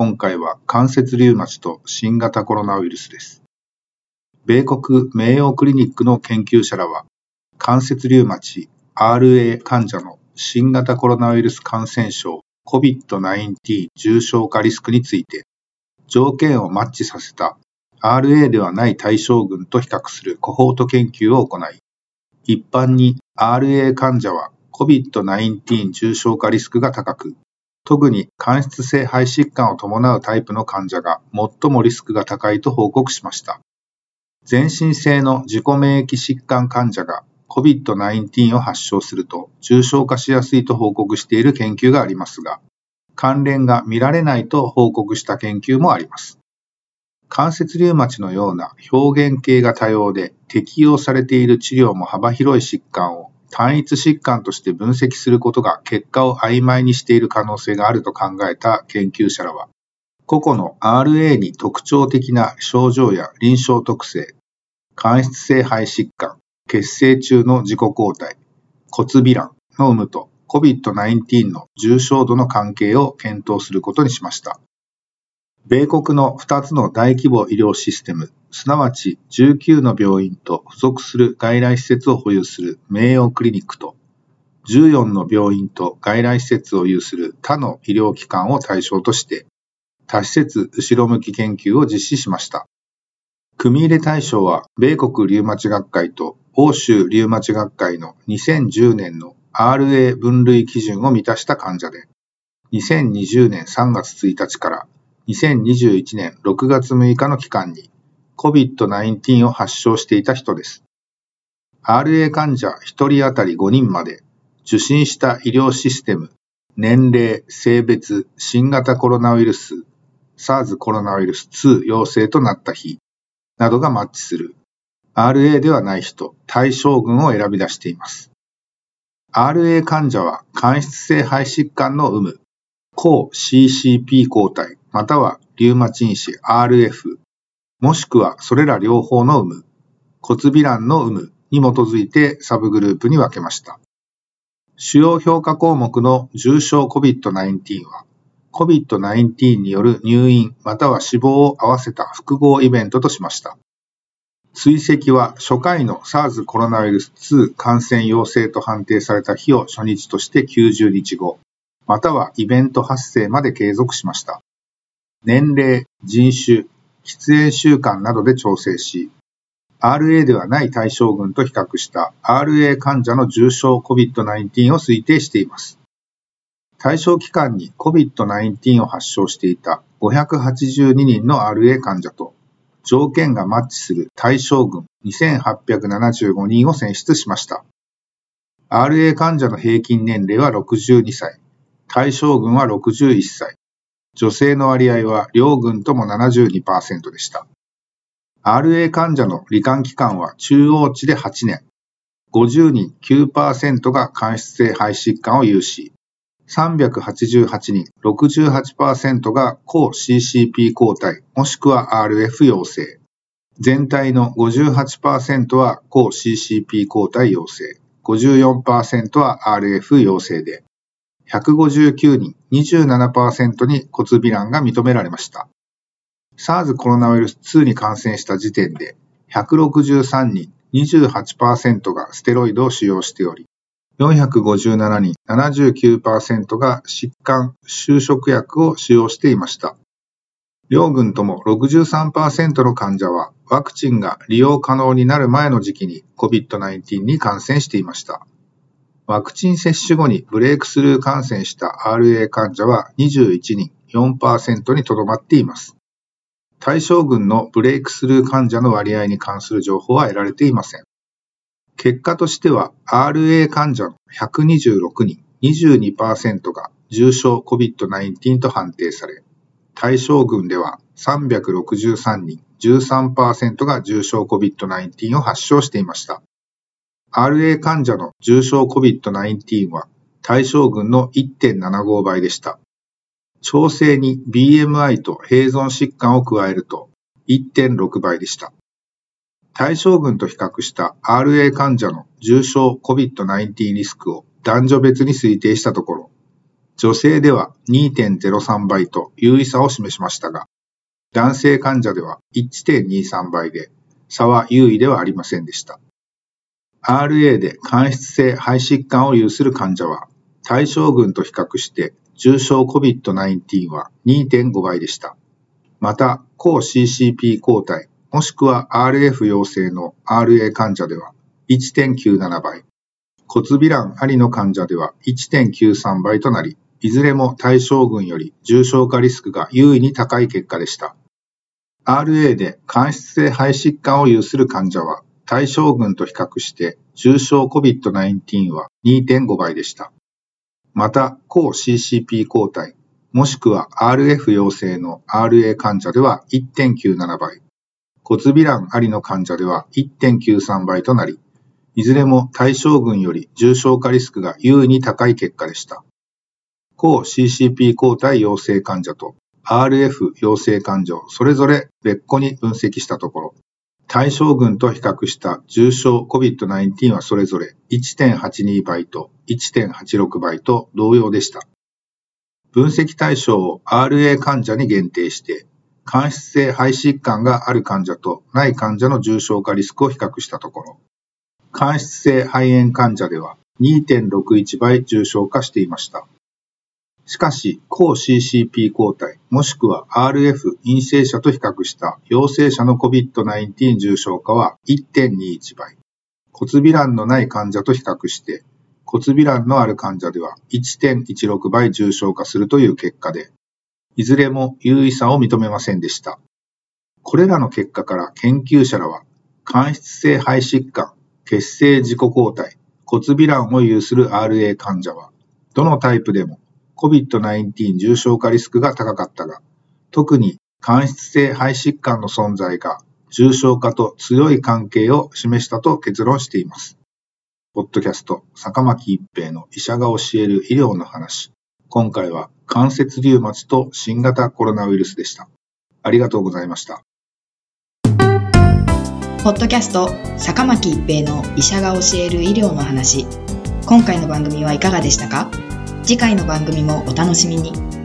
今回は関節リウマチと新型コロナウイルスです。米国名誉クリニックの研究者らは関節リウマチ RA 患者の新型コロナウイルス感染症 COVID-19 重症化リスクについて条件をマッチさせた RA ではない対象群と比較するコホート研究を行い一般に RA 患者は COVID-19 重症化リスクが高く、特に間質性肺疾患を伴うタイプの患者が最もリスクが高いと報告しました。全身性の自己免疫疾患患者が COVID-19 を発症すると重症化しやすいと報告している研究がありますが、関連が見られないと報告した研究もあります。関節リウマチのような表現系が多様で適用されている治療も幅広い疾患を単一疾患として分析することが結果を曖昧にしている可能性があると考えた研究者らは、個々の RA に特徴的な症状や臨床特性、間質性肺疾患、血清中の自己抗体、骨微卵の有無と COVID-19 の重症度の関係を検討することにしました。米国の2つの大規模医療システム、すなわち19の病院と付属する外来施設を保有する名誉クリニックと、14の病院と外来施設を有する他の医療機関を対象として、多施設後ろ向き研究を実施しました。組入れ対象は、米国リウマチ学会と欧州リウマチ学会の2010年の RA 分類基準を満たした患者で、2020年3月1日から2021年6月6日の期間に COVID-19 を発症していた人です。RA 患者1人当たり5人まで受診した医療システム、年齢、性別、新型コロナウイルス、SARS コロナウイルス2陽性となった日などがマッチする RA ではない人、対象群を選び出しています。RA 患者は間質性肺疾患の有無、抗 CCP 抗体、またはリウマチ因子 RF、もしくはそれら両方の有無、骨微卵の有無に基づいてサブグループに分けました。主要評価項目の重症 COVID-19 は、COVID-19 による入院または死亡を合わせた複合イベントとしました。追跡は初回の SARS コロナウイルス2感染陽性と判定された日を初日として90日後、またはイベント発生まで継続しました。年齢、人種、喫煙習慣などで調整し、RA ではない対象群と比較した RA 患者の重症 COVID-19 を推定しています。対象期間に COVID-19 を発症していた582人の RA 患者と条件がマッチする対象群2875人を選出しました。RA 患者の平均年齢は62歳。対象群は61歳。女性の割合は両群とも72%でした。RA 患者の罹患期間は中央値で8年。50人9%が間質性肺疾患を有し、388人68%が抗 CCP 抗体もしくは RF 陽性。全体の58%は抗 CCP 抗体陽性。54%は RF 陽性で、159人、27%に骨微卵が認められました。SARS コロナウイルス2に感染した時点で、163人、28%がステロイドを使用しており、457人、79%が疾患、就職薬を使用していました。両軍とも63%の患者はワクチンが利用可能になる前の時期に COVID-19 に感染していました。ワクチン接種後にブレイクスルー感染した RA 患者は21人、4%にとどまっています。対象群のブレイクスルー患者の割合に関する情報は得られていません。結果としては RA 患者の126人、22%が重症 COVID-19 と判定され、対象群では363人、13%が重症 COVID-19 を発症していました。RA 患者の重症 COVID-19 は対象群の1.75倍でした。調整に BMI と併存疾患を加えると1.6倍でした。対象群と比較した RA 患者の重症 COVID-19 リスクを男女別に推定したところ、女性では2.03倍と優位差を示しましたが、男性患者では1.23倍で、差は優位ではありませんでした。RA で間質性肺疾患を有する患者は、対象群と比較して重症 COVID-19 は2.5倍でした。また、抗 CCP 抗体、もしくは RF 陽性の RA 患者では1.97倍、骨微卵ありの患者では1.93倍となり、いずれも対象群より重症化リスクが優位に高い結果でした。RA で間質性肺疾患を有する患者は、対象群と比較して重症 COVID-19 は2.5倍でした。また、抗 CCP 抗体、もしくは RF 陽性の RA 患者では1.97倍、骨微卵ありの患者では1.93倍となり、いずれも対象群より重症化リスクが優位に高い結果でした。抗 CCP 抗体陽性患者と RF 陽性患者をそれぞれ別個に分析したところ、対象群と比較した重症 COVID-19 はそれぞれ1.82倍と1.86倍と同様でした。分析対象を RA 患者に限定して、間質性肺疾患がある患者とない患者の重症化リスクを比較したところ、間質性肺炎患者では2.61倍重症化していました。しかし、抗 CCP 抗体、もしくは RF 陰性者と比較した陽性者の COVID-19 重症化は1.21倍。骨微卵のない患者と比較して、骨微卵のある患者では1.16倍重症化するという結果で、いずれも優位さを認めませんでした。これらの結果から研究者らは、間質性肺疾患、血清自己抗体、骨微卵を有する RA 患者は、どのタイプでも COVID-19 重症化リスクが高かったが、特に間質性肺疾患の存在が重症化と強い関係を示したと結論しています。ポッドキャスト、坂巻一平の医者が教える医療の話。今回は関節リウマチと新型コロナウイルスでした。ありがとうございました。ポッドキャスト坂巻一平の医者が教える医療の話今回の番組はいかがでしたか？次回の番組もお楽しみに。